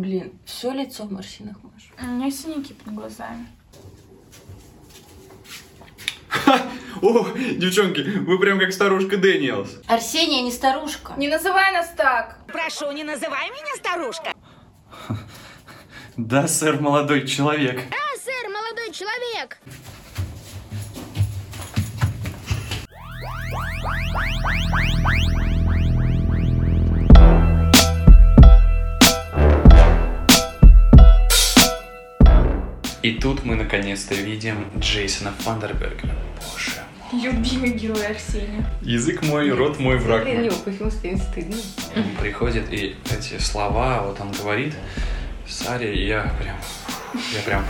Блин, все лицо в морщинах, Маша. У меня синяки под глазами. О, девчонки, вы прям как старушка Дэниелс. Арсения не старушка. Не называй нас так! Прошу, не называй меня старушка. Да, сэр, молодой человек. А, сэр, молодой человек! И тут мы наконец-то видим Джейсона Фандерберга. Боже мой. Любимый герой Арсения. Язык мой, рот мой, враг мой. него, пусть ему станет стыдно. Он приходит, и эти слова, вот он говорит, Саре, и я прям, я прям,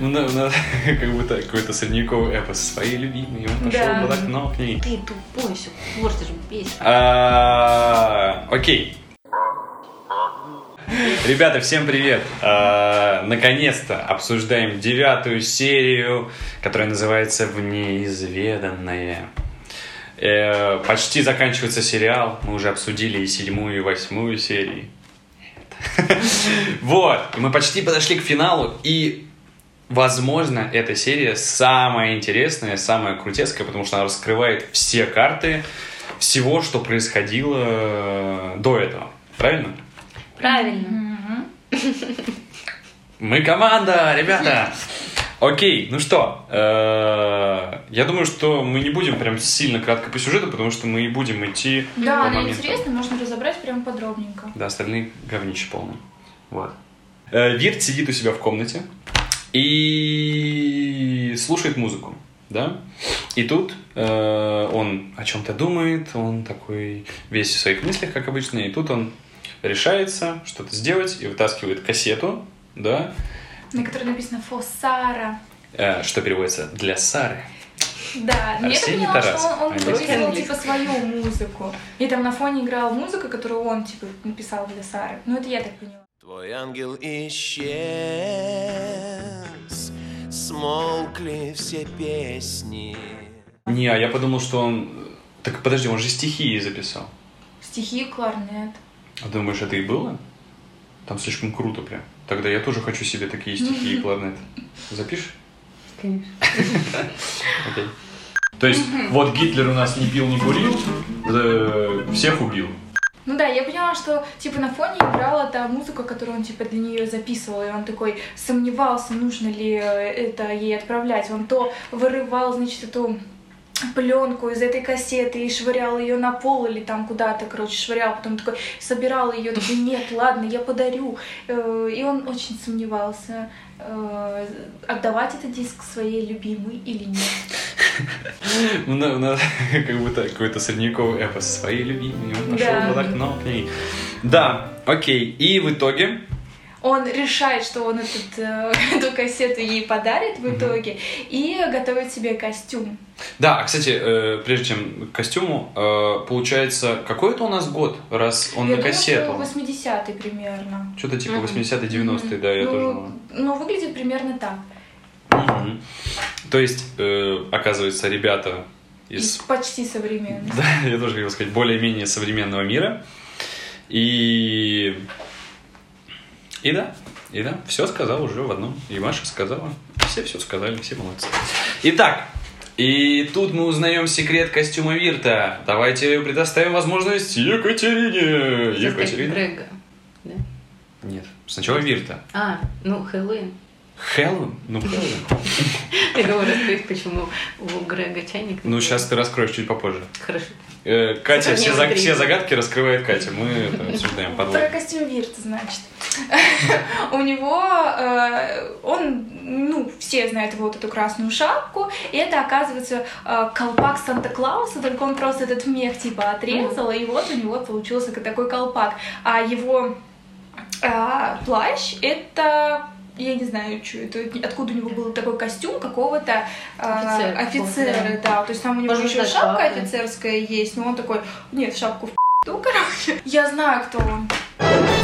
ну, на- на- как будто какой-то средневековый эпос своей любимой, и он пошел Да. под окно к ней. Ты тупой, все портишь, бесишь. А, Окей. Ребята, всем привет! А, Наконец-то обсуждаем девятую серию, которая называется «В неизведанное». Э, Почти заканчивается сериал. Мы уже обсудили и седьмую, и восьмую серии. Вот, мы почти подошли к финалу, и Возможно, эта серия самая интересная, самая крутецкая, потому что она раскрывает все карты всего, что происходило э, до этого. Правильно? Правильно. Мы команда, ребята! Окей, ну что, э, я думаю, что мы не будем прям сильно кратко по сюжету, потому что мы и будем идти Да, по она интересна, можно разобрать прям подробненько. Да, остальные говнище полные. Вот. Э, Вирт сидит у себя в комнате и слушает музыку, да? И тут э, он о чем-то думает, он такой весь в своих мыслях, как обычно, и тут он решается что-то сделать и вытаскивает кассету, да, На которой написано «Фосара». э, что переводится для Сары. Да, но я поняла, Тарасов. что он, он записывал Английский. типа свою музыку. И там на фоне играла музыка, которую он типа написал для Сары. Ну это я так поняла. Твой ангел исчез, смолкли все песни. Не, а я подумал, что он... Так подожди, он же стихи записал. Стихи, кларнет. А думаешь, это и было? Там слишком круто прям. Тогда я тоже хочу себе такие стихи и кларнет. Запишешь? Конечно. Окей. То есть, вот Гитлер у нас не пил, не курил, э, всех убил. Ну да, я поняла, что типа на фоне играла та музыка, которую он типа для нее записывал, и он такой сомневался, нужно ли э, это ей отправлять. Он то вырывал, значит, эту пленку из этой кассеты и швырял ее на пол или там куда-то, короче, швырял, потом такой собирал ее, такой, нет, ладно, я подарю. Э, И он очень сомневался, э, отдавать этот диск своей любимой или нет. Ну, на- на- как будто какой-то средневековый эпос своей любимой. Он пошел Да. под окно к ней. Да, окей. И в итоге... Он решает, что он этот, э, эту кассету ей подарит в итоге и готовит себе костюм. Да, а, кстати, э, прежде чем к костюму, э, получается, какой это у нас год, раз он я на думаю, кассету? что 80-й примерно. Что-то типа Мгм. 80-е, 90-е, да, я ну, тоже. Ну, выглядит примерно так. Мгм. То есть, э, оказывается, ребята Из из... почти современных. Да, я тоже хотел сказать, более-менее современного мира. И... И да, и да, все сказал уже в одном. И Маша сказала. Все все сказали, все молодцы. Итак, и тут мы узнаем секрет костюма Вирта. Давайте предоставим возможность Екатерине. Сейчас как Екатерина. Грега. Да? Нет, сначала Вирта. А, ну, Хэллоуин. Хэллоуин? Ну, Хэллоуин. Я думаю, рассказать, почему у Грега чайник. Ну, сейчас ты раскроешь чуть попозже. Хорошо. Э, Катя, все, за- все загадки раскрывает Катя. Мы это обсуждаем Про подробно. костюм Вирта, значит. У него, э, он, ну, все знают его вот эту красную шапку, и это, оказывается, э, колпак Санта-Клауса, только он просто этот мех типа отрезал, и вот у него получился такой колпак. А его э, плащ — это я не знаю, что это, откуда у него был такой костюм какого-то э, Офицер, офицера, да. да. То есть там у него Можно еще сказать, шапка шапка. офицерская есть, но он такой, нет, шапку в ну, короче. Я знаю, кто он.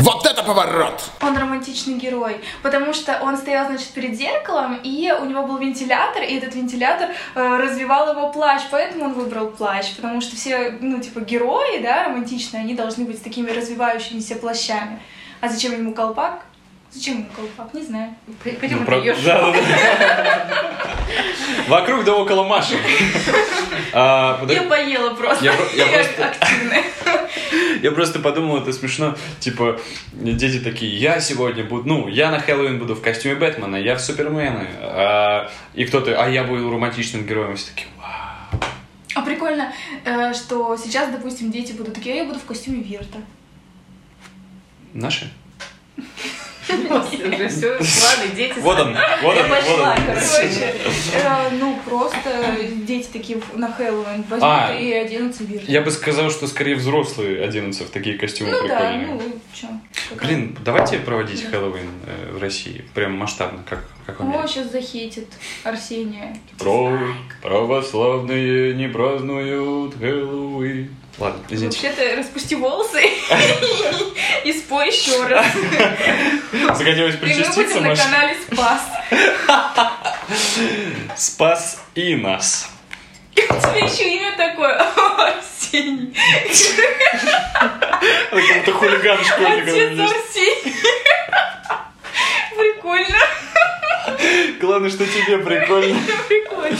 Вот это поворот! Он романтичный герой, потому что он стоял, значит, перед зеркалом, и у него был вентилятор, и этот вентилятор э, развивал его плащ, поэтому он выбрал плащ, потому что все, ну, типа, герои, да, романтичные, они должны быть с такими развивающимися плащами. А зачем ему колпак? Зачем колпак? Не знаю. Пойдем Ну, про- да, да, да. Вокруг да около Маши. А, подо- Я поела просто. Я я просто- активная. Я просто подумал, это смешно. Типа, дети такие, я сегодня буду, ну, я на Хэллоуин буду в костюме Бэтмена, я в Супермена. А, и кто-то, а я буду романтичным героем. Все такие, «Вау». А прикольно, э, что сейчас, допустим, дети будут такие, а я буду в костюме Вирта. Наши? Уже все, ладно, дети Вот он, вот Я он, вот пошла, он. короче. Э, Ну, просто дети такие на Хэллоуин возьмут А, и оденутся Вирта. Я бы сказал, что скорее взрослые оденутся в такие костюмы Ну да, прикольные. ну, чё. какая- Блин, давайте проводить Хэллоуин э, в России. Прям масштабно, как, как в О, сейчас захейтит Арсения. Про православные не празднуют Хэллоуин. Ладно, извините. Вообще-то распусти волосы и спой еще раз. Захотелось И мы причаститься, будем на канале Спас. Спас и нас. У тебя еще имя такое. Арсений. Это как будто хулиган школьник. Отец Арсений. Прикольно. Главное, что тебе прикольно. Прикольно.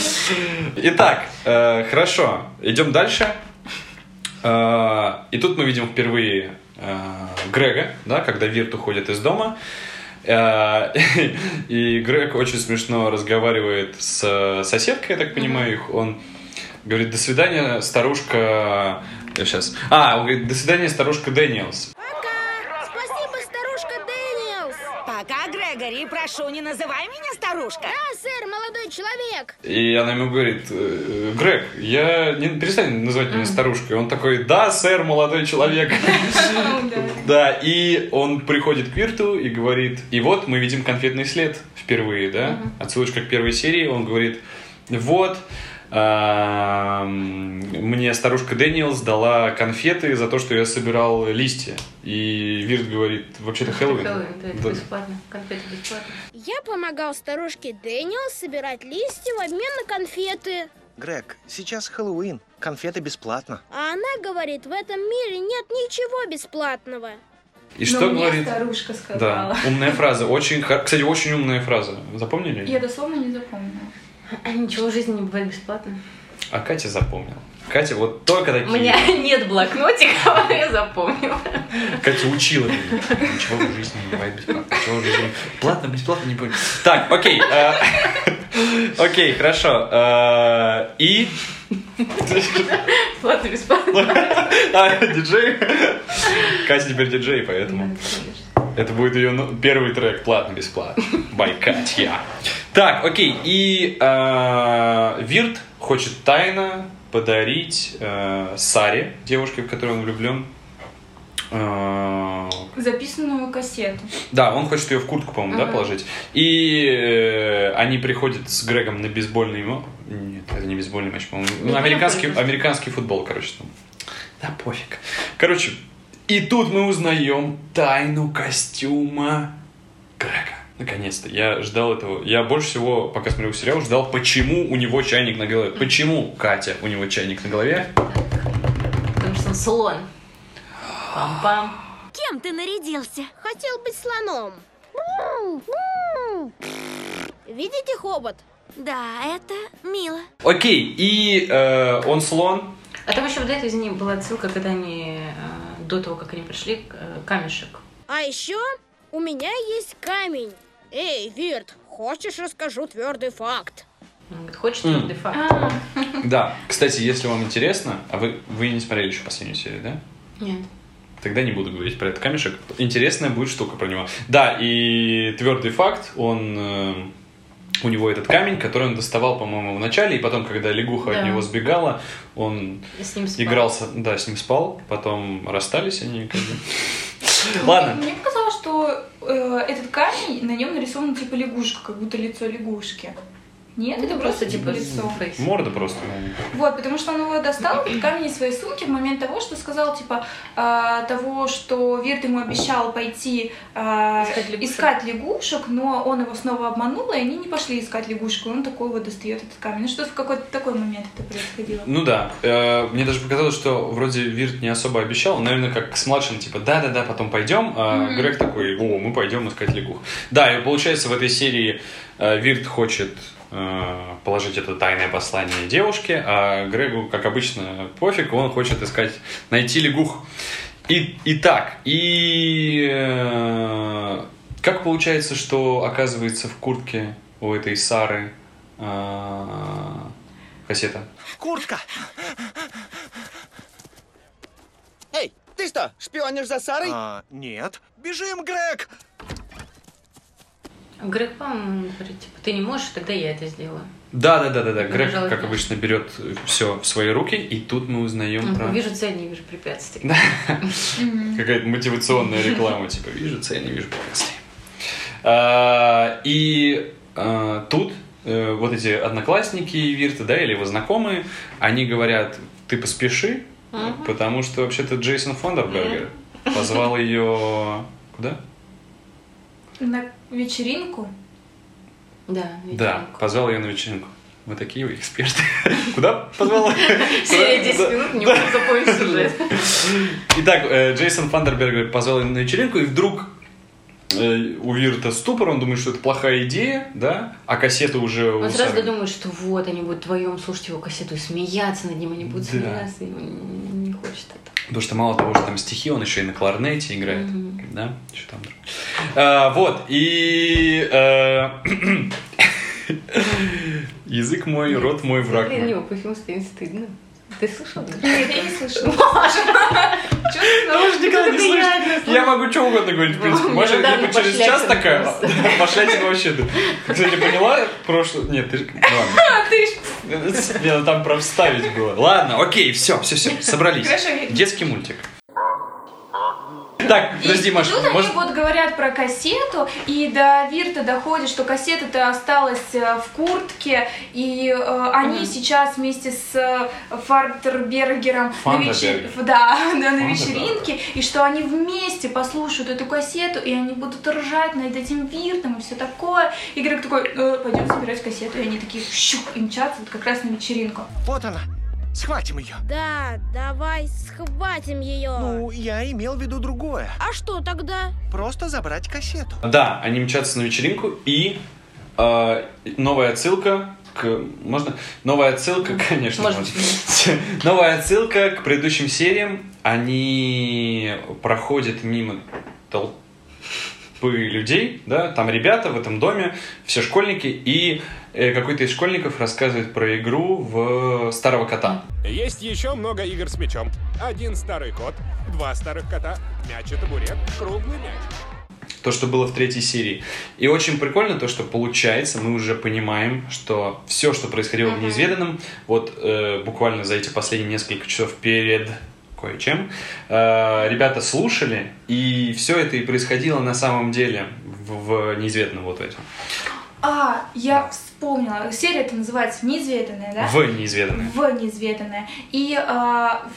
Итак, э, хорошо, идем дальше. Э, и тут мы видим впервые э, Грега, да, когда Вирт уходит из дома. И Грег очень смешно разговаривает с соседкой, я так понимаю, их. Он говорит, до свидания, старушка... Сейчас. А, он говорит, до свидания, старушка Дэниелс. Пока! Спасибо, старушка Дэниелс! Пока, Грегори, прошу, не называй меня старушка. Да, сэр, молодой человек! И она ему говорит, «Э, Грег, я не перестань называть меня старушкой. Он такой, да, сэр, молодой человек. Да, и он приходит к Вирту и говорит, и вот мы видим конфетный след впервые, да, отсылочка к первой серии, он говорит, вот, мне старушка Дэниелс дала конфеты за то, что я собирал листья. И Вирт говорит, вообще-то Хэллоуин. Хэллоуин, да, это Да. бесплатно. Конфеты бесплатно. Я помогал старушке Дэниелс собирать листья в обмен на конфеты. Грег, сейчас Хэллоуин. Конфеты бесплатно. А она говорит, в этом мире нет ничего бесплатного. И что Но мне говорит? старушка Да, сказала. умная фраза. Очень, кстати, очень умная фраза. Запомнили? Я дословно не запомнила. Ничего в жизни не бывает бесплатно. А Катя запомнила. Катя вот только У такие. меня нет блокнотика, но я запомнила. Катя учила меня. Ничего в жизни не бывает бесплатно. Ничего в жизни. Платно, бесплатно не будет. Так, окей. э, Окей, хорошо. э, И... Бесплатно, бесплатно. А, диджей? Катя теперь диджей, поэтому... Это будет ее ну, первый трек платно-бесплатно. By Катя. Так, окей. И э, Вирт хочет тайно подарить э, Саре, девушке, в которую он влюблен. э, Записанную кассету. да, он хочет ее в куртку, по-моему, да, Ага. положить. И э, они приходят с Грегом на бейсбольный мо- Нет, это не бейсбольный матч, по-моему. Ну, американский, американский футбол, короче. Там. Да пофиг. Короче, и тут мы узнаем тайну костюма Грега. Наконец-то. Я ждал этого. Я больше всего, пока смотрел сериал, ждал, почему у него чайник на голове. Почему, Катя, у него чайник на голове? Потому что он слон. Пам-пам. Кем ты нарядился? Хотел быть слоном. Видите хобот? Да, это мило. Окей, и э, он слон. А там еще, да, извини, была отсылка, когда они э, до того, как они пришли, э, камешек. А еще у меня есть камень. Эй, Вирт, хочешь расскажу твердый факт? Он говорит, хочешь М. твердый факт? А, Да, кстати, если вам интересно, а вы, вы не смотрели еще последнюю серию, да? Нет. Тогда не буду говорить про этот камешек. Интересная будет штука про него. Да, и твердый факт, он... у него этот камень, который он доставал, по-моему, в начале, и потом, когда лягуха Да. от него сбегала, он с ним спал. игрался, да, с ним спал, потом расстались они как бы. Ладно. Мне показалось, что э, этот камень, на нем нарисована типа лягушка, как будто лицо лягушки. Нет, это Ну, просто типа типа лицо. фейс. Морда просто. Вот, потому что он его достал, этот камень из своей сумки в момент того, что сказал, типа, а, того, что Вирт ему обещал пойти а, Искать лягушек. искать лягушек, но он его снова обманул, и они не пошли искать лягушку, и он такой вот достает этот камень. Ну, что в какой-то такой момент это происходило. Ну да, Э, мне даже показалось, что вроде Вирт не особо обещал, наверное, как с младшим, типа, да-да-да, потом пойдем, а Грег такой, о, мы пойдем искать лягух. Да, и получается в этой серии э, Вирт хочет э, положить это тайное послание девушке, а Грегу, как обычно, пофиг, он хочет искать, найти лягух. И, и так, и э, как получается, что оказывается в куртке у этой Сары э, кассета? Куртка! Эй, ты что, шпионишь за Сарой? А, нет. Бежим, Грег! Грег, по-моему, говорит, типа, ты не можешь, тогда я это сделаю. Да, да, да, да, да. Грег, Нажала как обычно, берет все в свои руки, и тут мы узнаем про Вижу цель, не вижу препятствий. какая-то мотивационная реклама, типа вижу цель, не вижу препятствий. А, И а, тут э, вот эти одноклассники Вирта, да, или его знакомые, они говорят, ты поспеши, потому что вообще-то Джейсон Фондербергер позвал ее куда? На вечеринку Да, Да, вечеринку. позвал ее на вечеринку. Мы такие эксперты. Куда позвал? Серия 10 Куда? минут, не могу запомнить сюжет. Итак, э, Джейсон Фандербергер позвал ее на вечеринку, и вдруг у Вирта ступор, он думает, что это плохая идея, да, а кассета уже Он сразу Сары. думает, что вот, они будут вдвоем слушать его кассету и смеяться над ним, они будут Да. смеяться, и он не хочет это. Потому что мало того, что там стихи, он еще и на кларнете играет, да, что там. А, вот, и... э, Язык мой, рот мой, враг Блин, мой. него по фильму станет стыдно. Ты слышал? Нет, я не слышала. Ну, же никогда не слышишь. Я могу что угодно говорить, в принципе. Ну, Маша, либо через час такая, пошлятина вообще. Кстати, поняла прошлое? Нет, ты... ну ладно. А ты ж- Не, ну там прям вставить было. Ладно, окей, все, все, все, собрались. Детский мультик. Так, подожди, Маша, тут они может... вот говорят про кассету, и до Вирта доходит, что кассета-то осталась э, в куртке, и э, они сейчас вместе с э, Фартербергером на, вечер- да, да, на вечеринке, и что они вместе послушают эту кассету, и они будут ржать над этим Виртом и все такое. И Грег такой, «Э, пойдем собирать кассету, и они такие щух, и мчатся вот как раз на вечеринку. Вот она. Схватим ее. Да, давай схватим ее. Ну, я имел в виду другое. А что тогда? Просто забрать кассету. Да, они мчатся на вечеринку, и э, новая отсылка к... Можно? Новая отсылка, конечно. Можно. можно. Новая отсылка к предыдущим сериям. Они проходят мимо толпы людей, да, там ребята в этом доме, все школьники, и э, какой-то из школьников рассказывает про игру в Старого Кота. Есть еще много игр с мячом. Один старый кот, два старых кота, мяч и табурет, круглый мяч. то, что было в третьей серии. И очень прикольно то, что получается, мы уже понимаем, что все, что происходило в неизведанном, вот э, буквально за эти последние несколько часов перед кое-чем, э, ребята слушали, и все это и происходило на самом деле в, в неизведанном вот этом. А, я вспомнила. Серия это называется «Неизведанная», да? В неизведанное. в неизведанное. И а,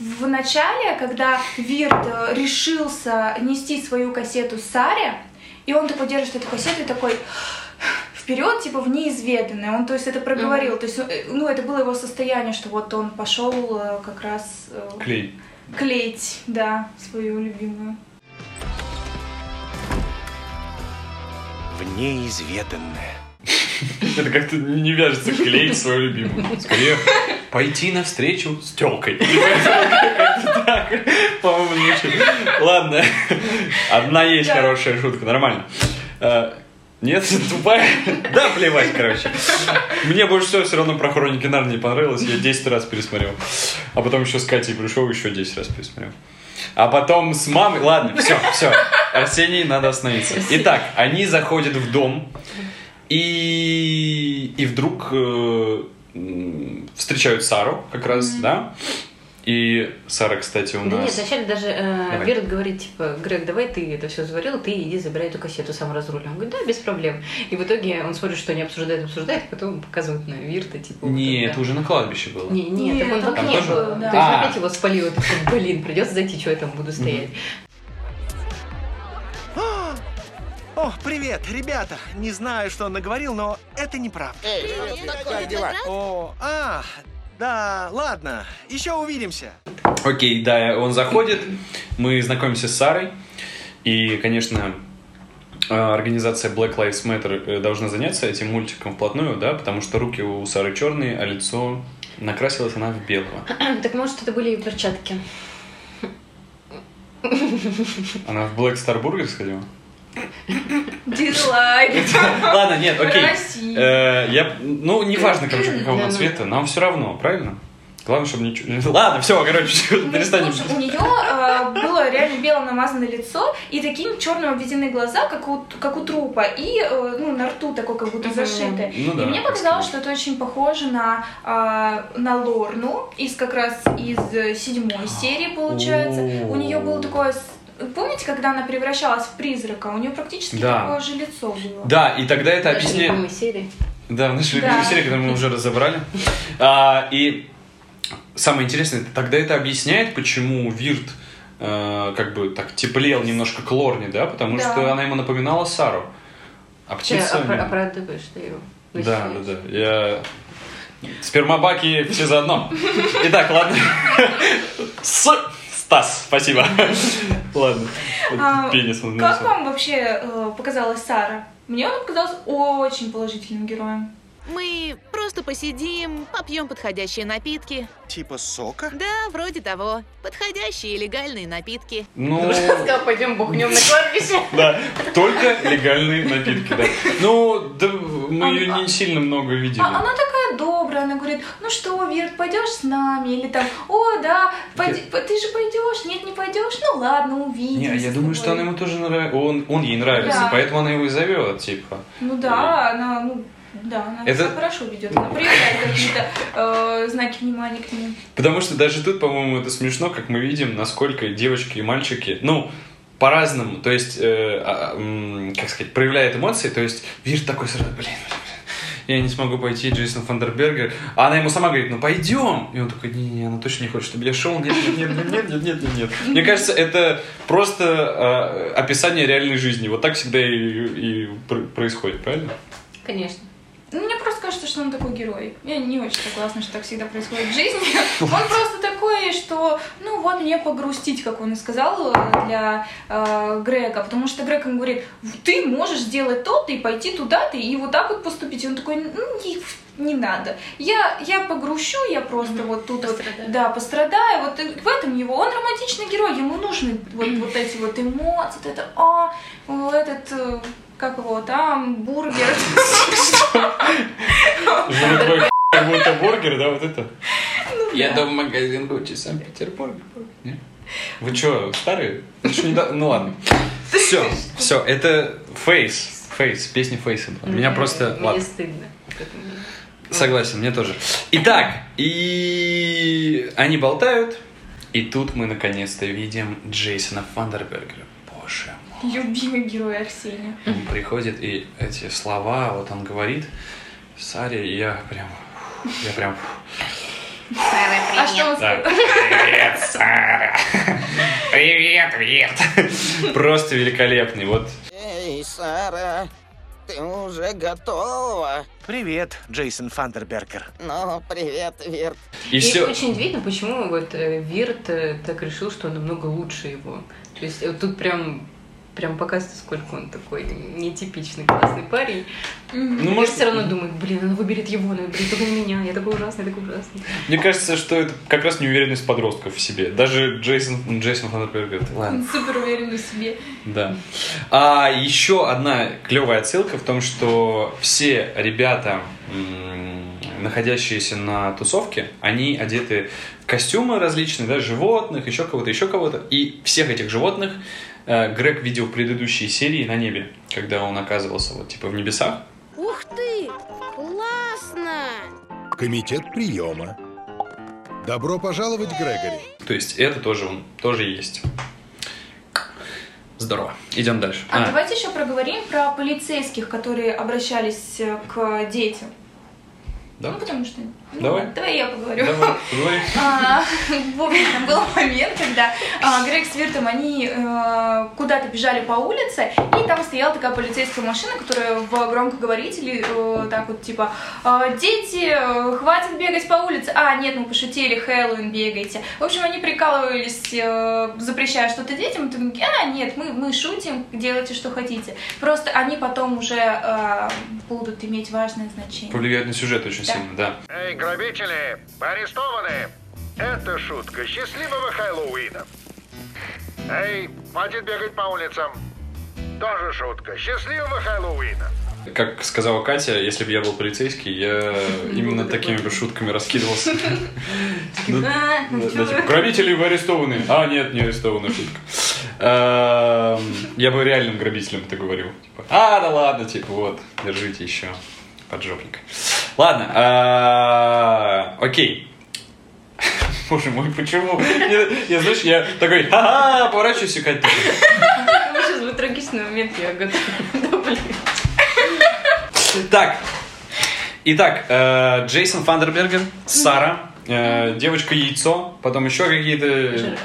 в начале, когда Вирт э, решился нести свою кассету Саре, и он такой держит эту кассету и такой вперед, типа в неизведанное. Он, то есть, это проговорил. То есть, э, ну, это было его состояние, что вот он пошел э, как раз э, Клей. клеить, да, свою любимую. В неизведанное. Это как-то не вяжется клеить свою любимую. Скорее, пойти навстречу с телкой. По-моему, звучит. Ладно, одна есть хорошая шутка, нормально. Нет, тупая? Да, плевать, короче. Мне больше всего все равно про Хроники Нарнии понравилось. Я 10 раз пересмотрел. А потом еще с Катей пришел, еще 10 раз пересмотрел. А потом с мамой... Ладно, все, все. Арсений, надо остановиться. Итак, они заходят в дом, и, и вдруг э, встречают Сару как раз, да? И Сара, кстати, у Да нет, нас... вначале даже э. Верт говорит, типа, Грег, давай ты это все заварил, ты иди забирай эту кассету сам разрули. Он говорит, да, без проблем. И в итоге он смотрит, что они обсуждают, обсуждают, потом показывают на Вирта, типа... вот Не, это. это уже на кладбище было. Не, не, Не, так он в там окне тоже был. было, То да. есть А. опять его спалил, и такой, блин, придется зайти, что я там буду стоять. О, привет, ребята. Не знаю, что он наговорил, но это неправда. Эй, как дела? О, а, да, ладно. Еще увидимся. Окей, да, он заходит, мы знакомимся с Сарой, и, конечно, э, организация Black Lives Matter э, должна заняться этим мультиком вплотную, да, потому что руки у Сары черные, а лицо накрасилась она в белого. Так может, это были перчатки? Она в Black Star Burger сходила? Дизлайк. Ладно, нет, окей. Э, Я, ну, неважно, короче, какого она ну. цвета, нам все равно, правильно? Главное, чтобы ничего... Ладно, все, короче, перестанем. Слушай, у нее было реально белым намазано лицо и таким черным обведены глаза, как у, как у трупа, и э, ну, на рту такой как будто зашито. Ну и да, мне показалось, что это очень похоже на, на Лорну из как раз из э, седьмой серии, получается. У нее было такое... Помните, когда она превращалась в призрака? У нее практически Да. такое же лицо было. Да, и тогда это объясняет... Да, в нашей Да. любимой серии, которую мы уже разобрали. А, и самое интересное, тогда это объясняет, почему Вирт э, как бы так теплел немножко к Лорне, да, потому Да. что она ему напоминала Сару. А Ты птица... опра- оправдываешь ты его. Да, да, да. Я... Спермобаки все заодно. Итак, ладно. Стас, спасибо. Ладно. А, Пенис он Как вам вообще э, показалась Сара? Мне она показалась очень положительным героем. Мы просто посидим, попьем подходящие напитки. Типа сока? Да, вроде того. Подходящие легальные напитки. Ну, Сказал, пойдем бухнем на кладбище. да, только легальные напитки, да. Ну, да, мы ее не сильно много видели. А она такая добрая, она говорит, ну что, Вирт, пойдешь с нами? Или там, о, да, пойди- ты же пойдешь, нет, не пойдешь, ну ладно, увидимся. Не, я думаю, что тобой». она ему тоже нравится. Он, он ей нравится, Да. поэтому она его и зовет, типа. Ну да, она, ну, да, она Это- себя хорошо ведет, она проявляет какие-то э, знаки внимания к нему. Потому что даже тут, по-моему, это смешно, как мы видим, насколько девочки и мальчики, ну, по-разному, то есть, э, а, м, как сказать, проявляет эмоции, то есть, Вир такой сразу, блин, блин, я не смогу пойти, Джейсон Фандербергер. А она ему сама говорит, ну пойдем. И он такой, не-не-не, она точно не хочет, чтобы я шел. Нет, нет, нет, нет, нет, нет, нет, нет. Мне кажется, это просто э, описание реальной жизни. Вот так всегда и, и происходит, правильно? Конечно. Кажется, что он такой герой. Я не очень согласна, что так всегда происходит в жизни. Он просто такой, что, ну вот мне погрустить, как он и сказал э, для э, Грега, потому что Грег ему говорит, ты можешь сделать то-то и пойти туда-то и вот так вот поступить. И он такой, ну не, не надо. Я, я погрущу, я просто вот тут вот, Пострадаю. да, пострадаю. Вот и в этом его. Он романтичный герой, ему нужны вот, вот эти вот эмоции, вот это, а, о, этот, э, как его там, бургер. Как будто бургер, да, вот это? Я дам магазин Гуччи Санкт-Петербург. Вы что, старые? Ну ладно. Все, все, это Фейс. Фейс, песня Фейса была. Меня просто... Мне стыдно. согласен, мне тоже. Итак, и они болтают, и тут мы наконец-то видим Джейсона Фандербергера. Боже. Любимый герой Арсения. Он приходит, и эти слова, вот он говорит, Саре, и я прям... Я прям... А что он Да. Привет, Сара! Привет, Вирт! Просто великолепный. Вот Эй, Сара, ты уже готова? Привет, Джейсон Фандербергер. Ну, привет, Вирт. и И все. очень видно, почему вот э, Вирт э, так решил, что он намного лучше его. То есть э, тут прям прям показывает, сколько он такой нетипичный классный парень. Ну, Ну, может, все равно думает, блин, она выберет его, она выберет только меня, я такой ужасный, такой ужасный. Мне кажется, что это как раз неуверенность подростков в себе. Даже Джейсон, Джейсон Фандербергер. Ладно. Он супер уверен в себе. Да. А еще одна клевая отсылка в том, что все ребята, находящиеся на тусовке, они одеты в костюмы различные, да, животных, еще кого-то, еще кого-то. И всех этих животных Грег видел в предыдущей серии на небе, когда он оказывался вот типа в небесах. Ух ты! Классно! Комитет приема. Добро пожаловать, Грегори. То есть это тоже, он, тоже есть. Здорово. Идем дальше. А, давайте еще проговорим про полицейских, которые обращались э, к детям. Да? Ну, потому что... ну, Давай. ладно, давай я поговорю. Давай, поговори. А, В общем, был момент, когда а, Грег с Виртом, они э, куда-то бежали по улице, и там стояла такая полицейская машина, которая в громкоговорителе э, так вот типа «А, «Дети, э, хватит бегать по улице!» А, нет, мы пошутили, Хэллоуин бегайте. В общем, они прикалывались, э, запрещая что-то детям, и такие, а, нет, мы, мы шутим, делайте, что хотите. Просто они потом уже э, будут иметь важное значение. Повлияет на сюжет очень. Сильно, да. Эй, грабители, арестованы! Это шутка. Счастливого Хэллоуина! Эй, хватит бегать по улицам. Тоже шутка. Счастливого Хэллоуина! Как сказала Катя, если бы я был полицейский, я именно такими бы шутками раскидывался. Ну, А, ну типа? Грабители вы арестованы. А, нет, не арестованы, шутка. Эм, Я бы реальным грабителям это говорил. Типа, а, да ладно, типа, вот, держите еще поджопник. Ладно, а, окей. Боже мой, почему? Я, знаешь, я такой, ха-ха, поворачиваюсь и Катя Сейчас будет трагичный момент, я готова. Так. Итак, э, Джейсон Фандербергер, Сара, э, девочка яйцо, потом еще какие-то э,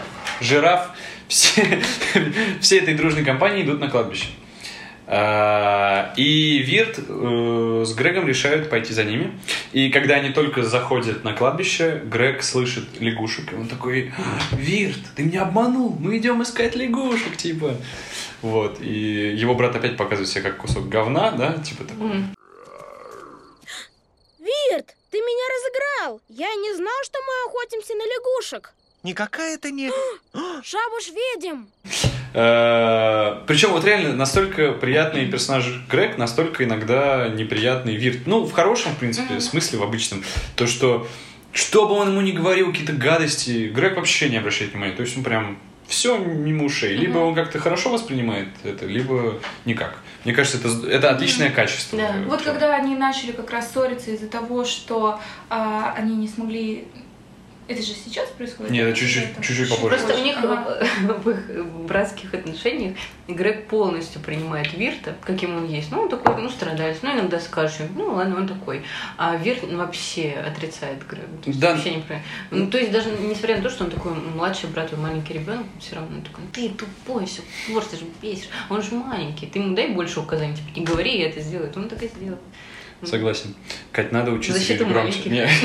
жираф. Все, все этой дружной компании идут на кладбище. Э, И Вирт э, с Грегом решают пойти за ними. И когда они только заходят на кладбище, Грег слышит лягушек, и он такой, Вирт, ты меня обманул, мы идем искать лягушек, типа. Вот, и его брат опять показывает себя как кусок говна, да, типа так. Вирт, ты меня разыграл. Я не знал, что мы охотимся на лягушек. Никакая это не... Шабуш ведьм. Причем вот реально настолько приятный персонаж Грег, настолько иногда неприятный Вирт. Ну, в хорошем, в принципе, смысле, в обычном. То, что что бы он ему ни говорил, какие-то гадости, Грег вообще не обращает внимания. То есть он прям все мимо ушей. Либо он как-то хорошо воспринимает это, либо никак. Мне кажется, это, это отличное качество. Да. Э, Вот когда они начали как раз ссориться из-за того, что а, они не смогли... Это же сейчас происходит? Нет, это чуть-чуть, Это- чуть-чуть попозже. Просто у них Ага. в их братских отношениях Грег полностью принимает Вирта, каким он есть. Ну, он такой, ну, страдалец, ну, иногда скажем, ну, ладно, он такой. А Вирт вообще отрицает Грега. То есть Да. вообще не про- Ну, то есть даже несмотря на то, что он такой младший брат и маленький ребенок, все равно он такой, ты тупой, все портишь, бесишь. Он же маленький, ты ему дай больше указаний, типа, не говори, я это сделает. Он так и сделает. Согласен. Кать, надо учиться говорить громче.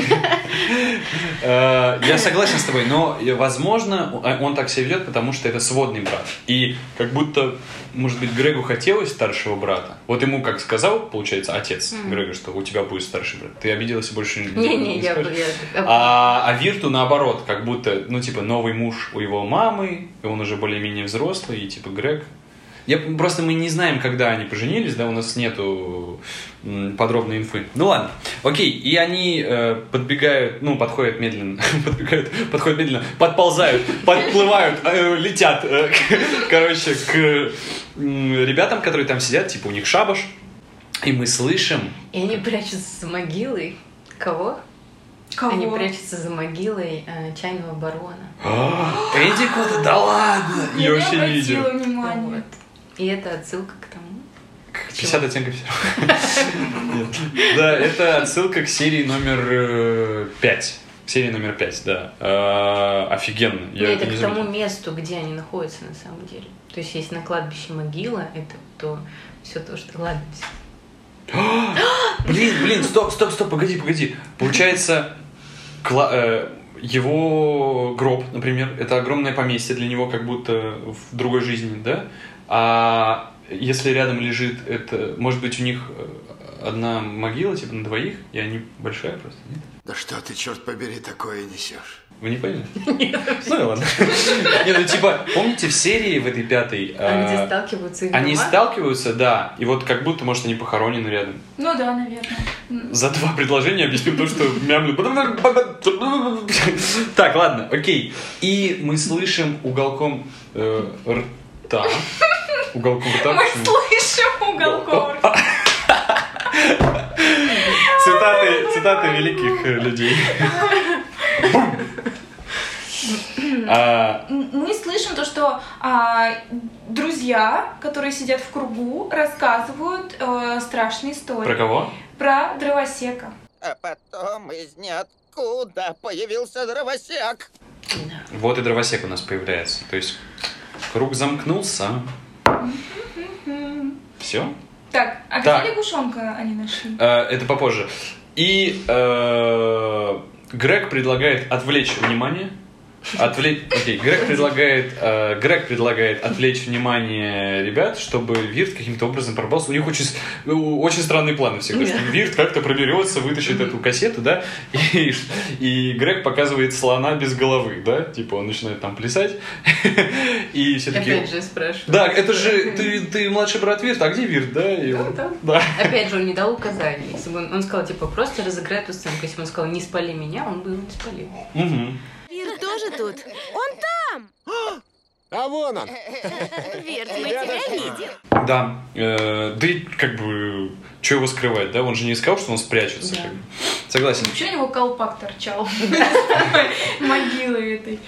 Э, Я согласен с тобой, но, э, возможно, он так себя ведет, потому что это сводный брат. И как будто, может быть, Грегу хотелось старшего брата. Вот ему, как сказал, получается, отец. Грега, что у тебя будет старший брат. Ты обиделась и больше не Не-не, я- А, а Вирту наоборот, как будто, ну, типа, новый муж у его мамы, и он уже более-менее взрослый, и, типа, Грег. Я, просто мы не знаем, когда они поженились, да, у нас нету подробной инфы. Ну ладно, окей, и они э, подбегают, ну, подходят медленно, подбегают, подходят медленно, подползают, подплывают, э, летят, э, к- короче, к м, ребятам, которые там сидят, типа, у них шабаш, и мы слышим, И они прячутся за могилой. Кого? Кого? Они прячутся за могилой э, чайного барона. «А, Энди Кота, да ладно, я вообще не не видел. обратила внимания. И это отсылка к тому. 50 оттенков серого. Да, это отсылка к серии номер 5. К серии номер 5, да. А, Офигенно. Я Ну, это к тому месту, где они находятся на самом деле. То есть, если на кладбище могила, это то все то, что кладбище. Блин, блин, стоп, стоп, стоп, погоди, погоди. Получается, э, его гроб, например, это огромное поместье для него, как будто в другой жизни, да? А если рядом лежит это, может быть, у них э, одна могила, типа на двоих, и они большая просто, нет? Да что ты, черт побери, такое несешь? Вы не поняли? Ну и ладно. Не, ну типа, помните в серии в этой пятой... А где э, сталкиваются их Они сталкиваются, да, и вот как будто, может, они похоронены рядом. Ну да, наверное. За два предложения объясню то, что мямлю. Так, ладно, окей. И мы слышим уголком э, рта. Уголком рта. Мы слышим уголком. Цитаты, цитаты великих э, людей. А, Мы слышим то, что а, друзья, которые сидят в кругу, рассказывают э, страшные истории. про кого? Про дровосека. А потом из ниоткуда появился дровосек. Вот и дровосек у нас появляется. То есть круг замкнулся. Все? Так, а Так. где лягушонка они нашли? это попозже. И э, Грег предлагает отвлечь внимание. Отвлечь. Окей, Грег предлагает, э, Грег предлагает отвлечь внимание ребят, чтобы Вирт каким-то образом пробрался. У них очень, очень странные планы всегда, что Вирт как-то проберется, вытащит эту кассету, да, и, и Грег показывает слона без головы, да, типа он начинает там плясать, и все такие... Опять же спрашиваю. Да, это же ты, ты младший брат Вирта, а где Вирт, да? И он- да. Опять же, он не дал указаний. Если бы он, он сказал, типа, просто разыграй эту сценку. Если бы он сказал, не спали меня, он бы его не спалил. Мгм. Вир тоже тут? Он там! А вон он. Вир, мы тебя видим. Да, э, да и как бы, что его скрывать, да? Он же не сказал, что он спрячется. Да. как бы. Согласен. Вообще у него колпак торчал. Могилы этой.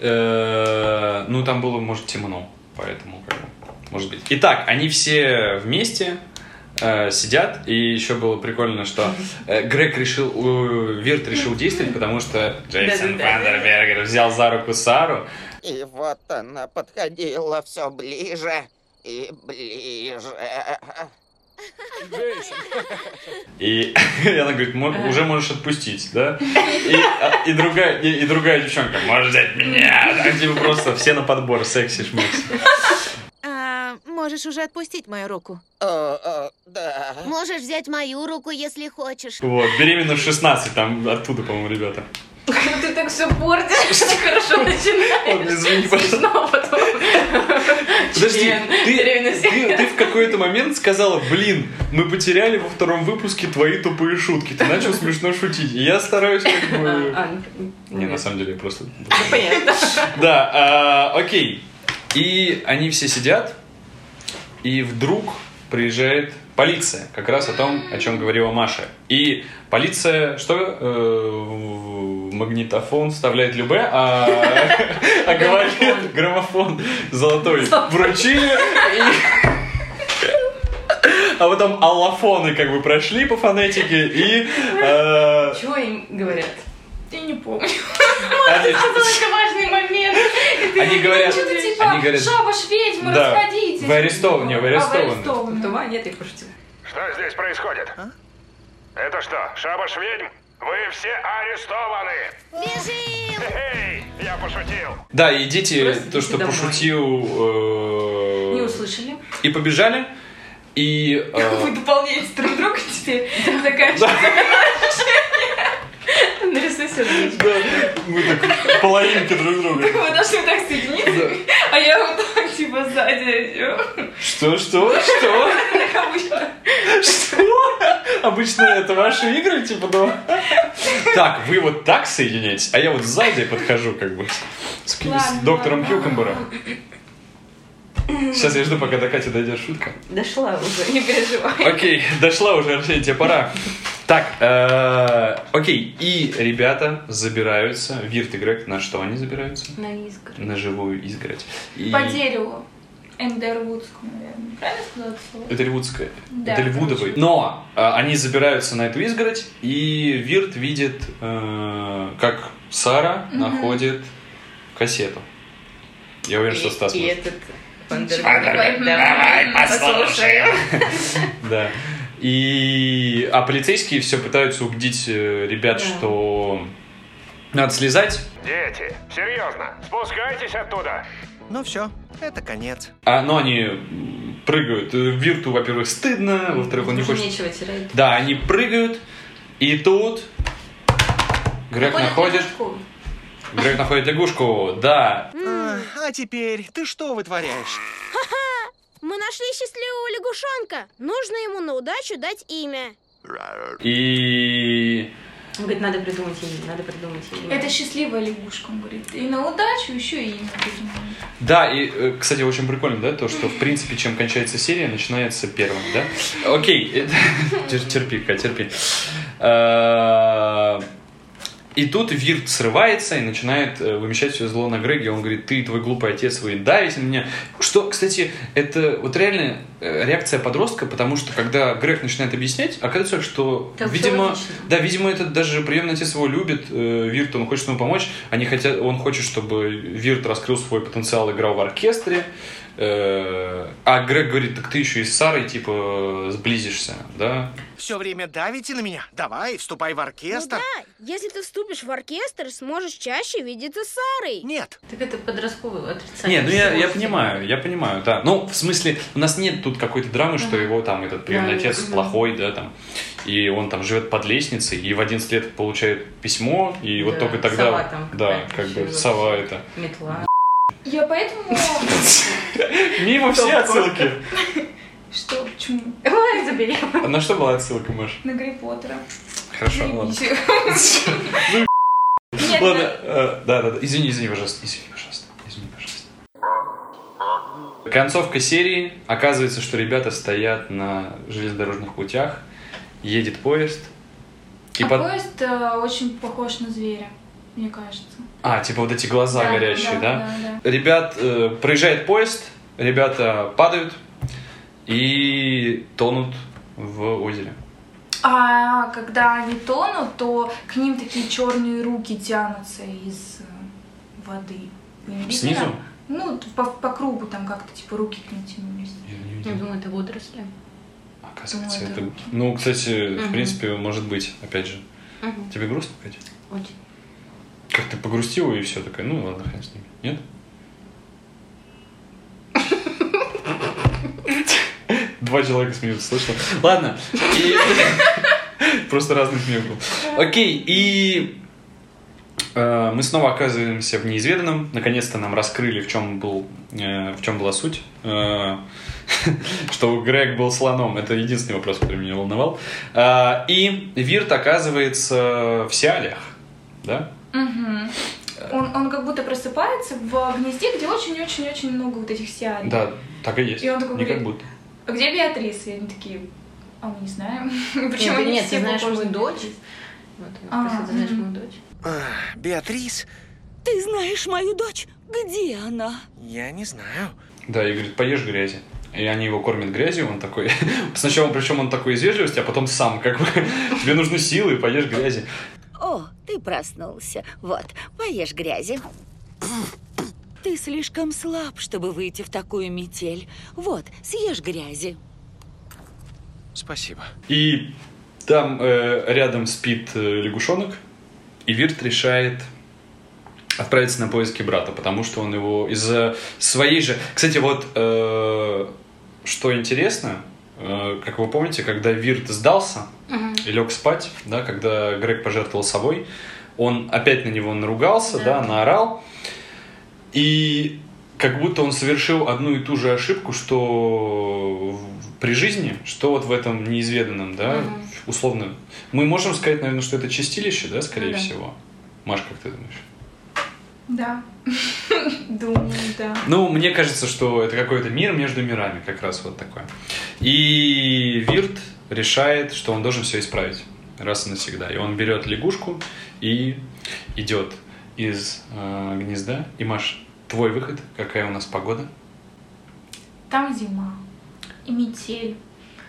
Э, ну, там было, может, темно, поэтому, может быть. Итак, они все вместе э, сидят, и еще было прикольно, что э, Грег решил, э, Вирт решил действовать, потому что Джейсон. Вандербергер взял за руку Сару, И вот она подходила все ближе и ближе. Джейсон. И, и она говорит, «Мо- уже можешь отпустить, да? И, а, и другая, и, и другая девчонка, можешь взять меня, да? Типа просто все на подбор, секси шмекси. А, можешь уже отпустить мою руку. О, о, да. Можешь взять мою руку, если хочешь. Вот, беременна в 16, там оттуда, по-моему, ребята. Ты так все портишь, так хорошо начинаешь. Извини, пожалуйста. Потом. Подожди, ты, ты, ты в какой-то момент сказала, блин, мы потеряли во втором выпуске твои тупые шутки. Ты начал смешно шутить. И я стараюсь как бы... А, ну, Не, на самом деле, я просто... ну, понятно. Да, а, окей. И они все сидят, и вдруг приезжает полиция, как раз о том, о чем говорила Маша. И полиция, что э, магнитофон вставляет любе, а, а говорит граммофон золотой вручили. и- А потом аллофоны как бы прошли по фонетике и... э, Чего им говорят? Я не помню. они- Это важный момент. Они говорят... Что-то типа, Они говорят... шабаш ведьмы, Да. расходитесь. Вы арестованы, не, вы А, арестованы. Тува, нет, я пошутила. Что здесь происходит? Это что, шабаш ведьм? Вы все арестованы! Бежим! Эй, я пошутил! Да, и дети, Просто то, идите что домой. пошутил... э, Не услышали? И побежали. И... э, Вы дополняете друг друга теперь. Заканчивается. Нарисуй сердечко. да, мы так половинки друг друга. Вы должны так соединиться, а я вот так типа сзади. Что, что, что? Как обычно. Что? Обычно это ваши игры, типа, да? Так, вы вот так соединяетесь, а я вот сзади подхожу, как бы, с, с доктором ладно. Кьюкомбером. Сейчас я жду, пока до Кати дойдет шутка. Дошла уже, не переживай. Окей, дошла уже, Арсений, тебе пора. Так, э, окей, и ребята забираются, Вирт и Грег, на что они забираются? На изгородь. На живую изгородь. И- По дереву. Эндервудскому, наверное. Правильно сказала это слово? Это Львудская. Да, это Львудовый. Но э, они забираются на эту изгородь, и Вирт видит, э, как Сара Мгм. находит кассету. Я уверен, что Стас И может. этот Давай, Давай, послушаем. Да. И... А полицейские все пытаются убедить э, ребят, Да. что надо слезать. Дети, серьезно, спускайтесь оттуда! Ну все, это конец. А, но они м, прыгают. Э, Вирту, во-первых, стыдно, во-вторых, он не хочет... нечего терять. Да, они прыгают, и тут Грег находит... Грег находит лягушку, да. А, а теперь ты что вытворяешь? Мы нашли счастливого лягушонка. Нужно ему на удачу дать имя. И... Он говорит, надо придумать имя, надо придумать имя. Это счастливая лягушка, он говорит. И на удачу еще и имя придумали. Да, и, э, кстати, очень прикольно, да, то, что, в принципе, чем кончается серия, начинается первым, да? Окей, э, тер- терпи, Кать, терпи. И тут Вирт срывается и начинает э, вымещать все зло на Греге. Он говорит, ты, твой глупый отец, вы давите на меня. Что, кстати, это вот реально э, реакция подростка, потому что когда Грег начинает объяснять, оказывается, что, всё видимо, да, видимо, это даже приемный отец его любит, э, Вирт, он хочет ему помочь. Они хотят, он хочет, чтобы Вирт раскрыл свой потенциал, играл в оркестре. Э, а Грег говорит, так ты еще и с Сарой, типа, сблизишься, да? Все время давите на меня. Давай, вступай в оркестр. Ну да, если ты вступишь в оркестр, сможешь чаще видеться с Сарой. Нет. Так это подростковое отрицание. Не, ну я, я понимаю, я понимаю, да. Ну, в смысле, у нас нет тут какой-то драмы, что его там этот приемный Да, отец плохой, да, там, и он там живет под лестницей, и в 11 лет получает письмо, и вот Да, только тогда, сова там да, как бы сова это. Метла. Я поэтому... Мимо все отсылки. Что? Почему? Ой, забери. А на что была отсылка, Маш? На Гарри Поттера. Хорошо, ладно. Нет, Ладно, да. э, да, да, да, извини, извини, пожалуйста, извини, пожалуйста, извини, пожалуйста. Концовка серии. Оказывается, что ребята стоят на железнодорожных путях, едет поезд. И А под- поезд э, очень похож на зверя, мне кажется. А, типа вот эти глаза Да, горящие, да? да, да, Ребят, э, проезжает поезд, ребята падают и тонут в озере. А когда они тонут, то к ним такие черные руки тянутся из э, воды. Не? Снизу? Ну, по, по кругу там как-то типа руки к ним тянулись. Я думаю, это водоросли. Оказывается, Думаю, это... это- Ну, кстати, в Мгм. принципе, может быть, опять же. Мгм. Тебе грустно, Катя? Очень. Как ты погрустила и все такая, ну ладно, хрен с ними. Нет? Два человека смеются, слышно? Ладно. Просто разный смех был. Окей, и э, мы снова оказываемся в неизведанном. Наконец-то нам раскрыли, в чем, был, э, в чем была суть. Э, что Грег был слоном. Это единственный вопрос, который меня волновал. И Вирт оказывается в Сиалиях. Да? Мгм. Он, он как будто просыпается в гнезде, где очень-очень-очень много вот этих сиалей. Да, так и есть. И он такой Не как говорит, будто. А где Беатриса? И они такие, а мы не знаем. Почему Нет, они нет, все ты знаешь мою дочь? Вот, А, ты знаешь мгм. мою дочь? А, Беатрис? Ты знаешь мою дочь? Где она? Я не знаю. Да, и говорит, поешь грязи. И они его кормят грязью, он такой... Сначала, причем он такой из вежливости, а потом сам, как бы, тебе нужны силы, поешь грязи. О, ты проснулся. Вот, поешь грязи. Ты слишком слаб, чтобы выйти в такую метель. Вот, съешь грязи. Спасибо. И там э, рядом спит э, лягушонок, и Вирт решает отправиться на поиски брата, потому что он его из-за своей же... Кстати, вот э, что интересно, как вы помните, когда Вирт сдался Мгм. и лег спать, да, когда Грег пожертвовал собой, он опять на него наругался, да, Да. наорал, и как будто он совершил одну и ту же ошибку, что при жизни, что вот в этом неизведанном, да, Мгм. условно. Мы можем сказать, наверное, что это чистилище, да, скорее Ну да. всего. Маш, как ты думаешь? Да. Думаю, да. Ну, мне кажется, что это какой-то мир между мирами, как раз вот такой. И Вирт решает, что он должен все исправить раз и навсегда. И он берет лягушку и идет из э, гнезда. И Маш, твой выход, какая у нас погода? Там зима. И метель.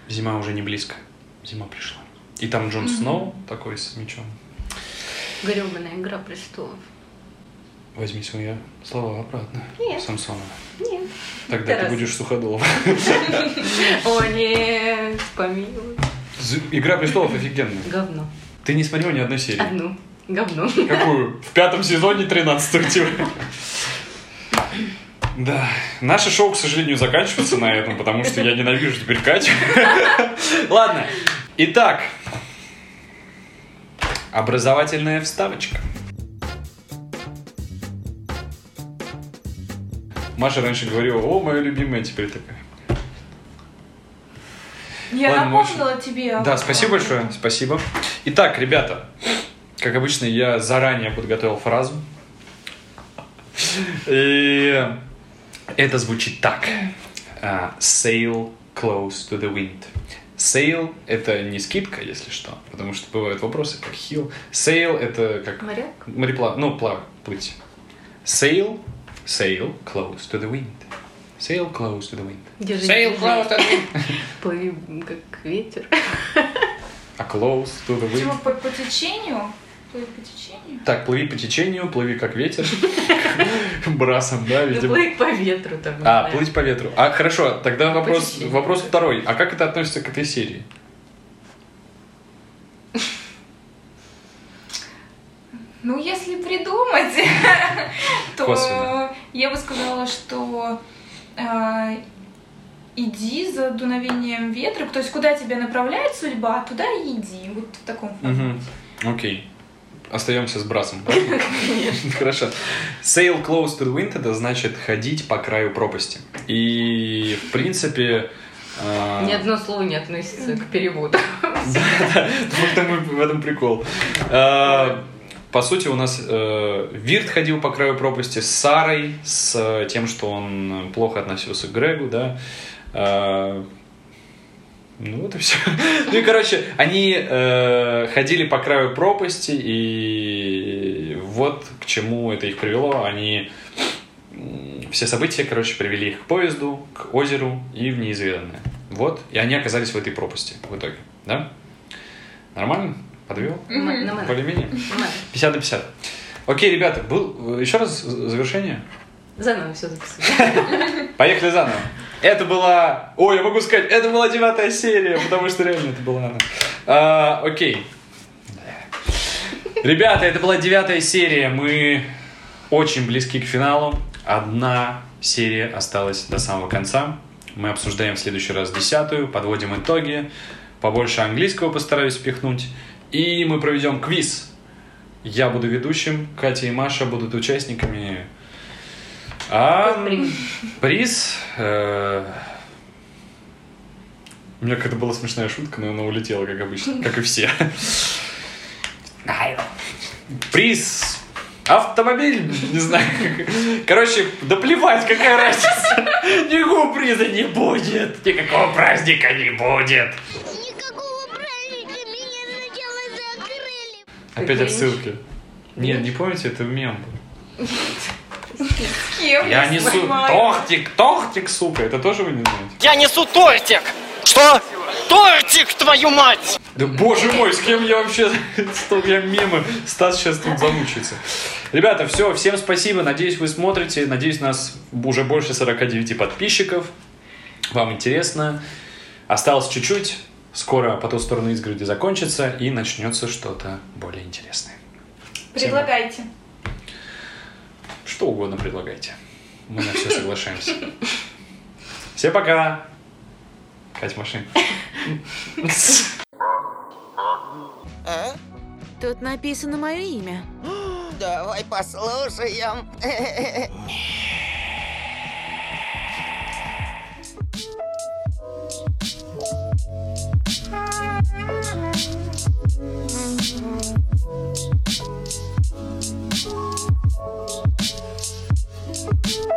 Зима уже не близко. Зима пришла. И там Джон Мгм. Сноу такой с мечом. Гребаная игра престолов. Возьми свои слова обратно. Нет. Самсонова. Нет. Тогда ты Тарас. будешь суходолом. О, нет, помилуй. Игра престолов офигенная. Говно. Ты не смотрел ни одной серии. Одну. Говно. Какую? В пятом сезоне 13 типа. Да. Наше шоу, к сожалению, заканчивается на этом, потому что я ненавижу теперь Катю. Ладно. Итак. Образовательная вставочка. Маша раньше говорила, о, моя любимая, теперь такая. Я Ладно, напомнила тебе. Да, спасибо большое, спасибо. Итак, ребята, как обычно, я заранее подготовил фразу. И это звучит так. А, Sail close to the wind. Sail — это не скидка, если что, потому что бывают вопросы, как heal. Sail — это как... Моряк? Мореплав... Ну, плав, плыть. Sail, sail close to the wind. Sail close to the wind. Держи, Sail держи. close to the wind. Плыви как ветер. А close to the Типа wind. по, по течению? Плыть по течению? Так, плыви по течению, плыви как ветер. Брасом, да, видимо. плыть по ветру там. А, плыть по ветру. А, хорошо, тогда вопрос, вопрос второй. А как это относится к этой серии? Ну, если придумать, то Косвенно. я бы сказала, что э, иди за дуновением ветра, то есть куда тебя направляет судьба, туда и иди. Вот в таком формате. Окей. Остаемся с брасом. Хорошо. Sail close to the wind это значит ходить по краю пропасти. И в принципе. а, Ни одно слово не относится к переводу. В этом, и- в этом прикол. А, По сути, у нас э, Вирт ходил по краю пропасти с Сарой, с э, тем, что он плохо относился к Грегу, да. А, ну вот и все. Ну и, короче, они э, ходили по краю пропасти, и вот к чему это их привело. Они все события, короче, привели их к поезду, к озеру и в неизведанное. Вот, и они оказались в этой пропасти в итоге, да? Нормально? Подвел? Нормально. Более-менее? Нормально. 50 на 50. Окей, ребята, был еще раз завершение. Заново все записывай. Поехали заново. Это была... Ой, я могу сказать, это была девятая серия, потому что реально это была она. А, окей. Ребята, это была девятая серия. Мы очень близки к финалу. Одна серия осталась до самого конца. Мы обсуждаем в следующий раз десятую, подводим итоги. Побольше английского постараюсь впихнуть. И мы проведем квиз. Я буду ведущим, Катя и Маша будут участниками. А приз? приз, э, У меня какая-то была смешная шутка, но она улетела, как обычно, как и все. Приз автомобиль, не знаю. Короче, да плевать, какая разница. Никакого приза не будет. Никакого праздника не будет. Опять отсылки. Нет, не помните, это мем был. С кем Я не несу понимаю. тортик, тортик, сука. Это тоже вы не знаете? Я несу тортик! Что? Тортик, твою мать! Да боже мой, с кем я вообще... Стоп, я мимо. Стас сейчас тут замучается. Ребята, все, всем спасибо. Надеюсь, вы смотрите. Надеюсь, у нас уже больше 49 подписчиков. Вам интересно. Осталось чуть-чуть. Скоро по ту сторону изгороди закончится и начнется что-то более интересное. Предлагайте. Что угодно предлагайте. Мы на все соглашаемся. Всем пока. Кать машин. А? Тут написано мое имя. Давай послушаем. Thank you.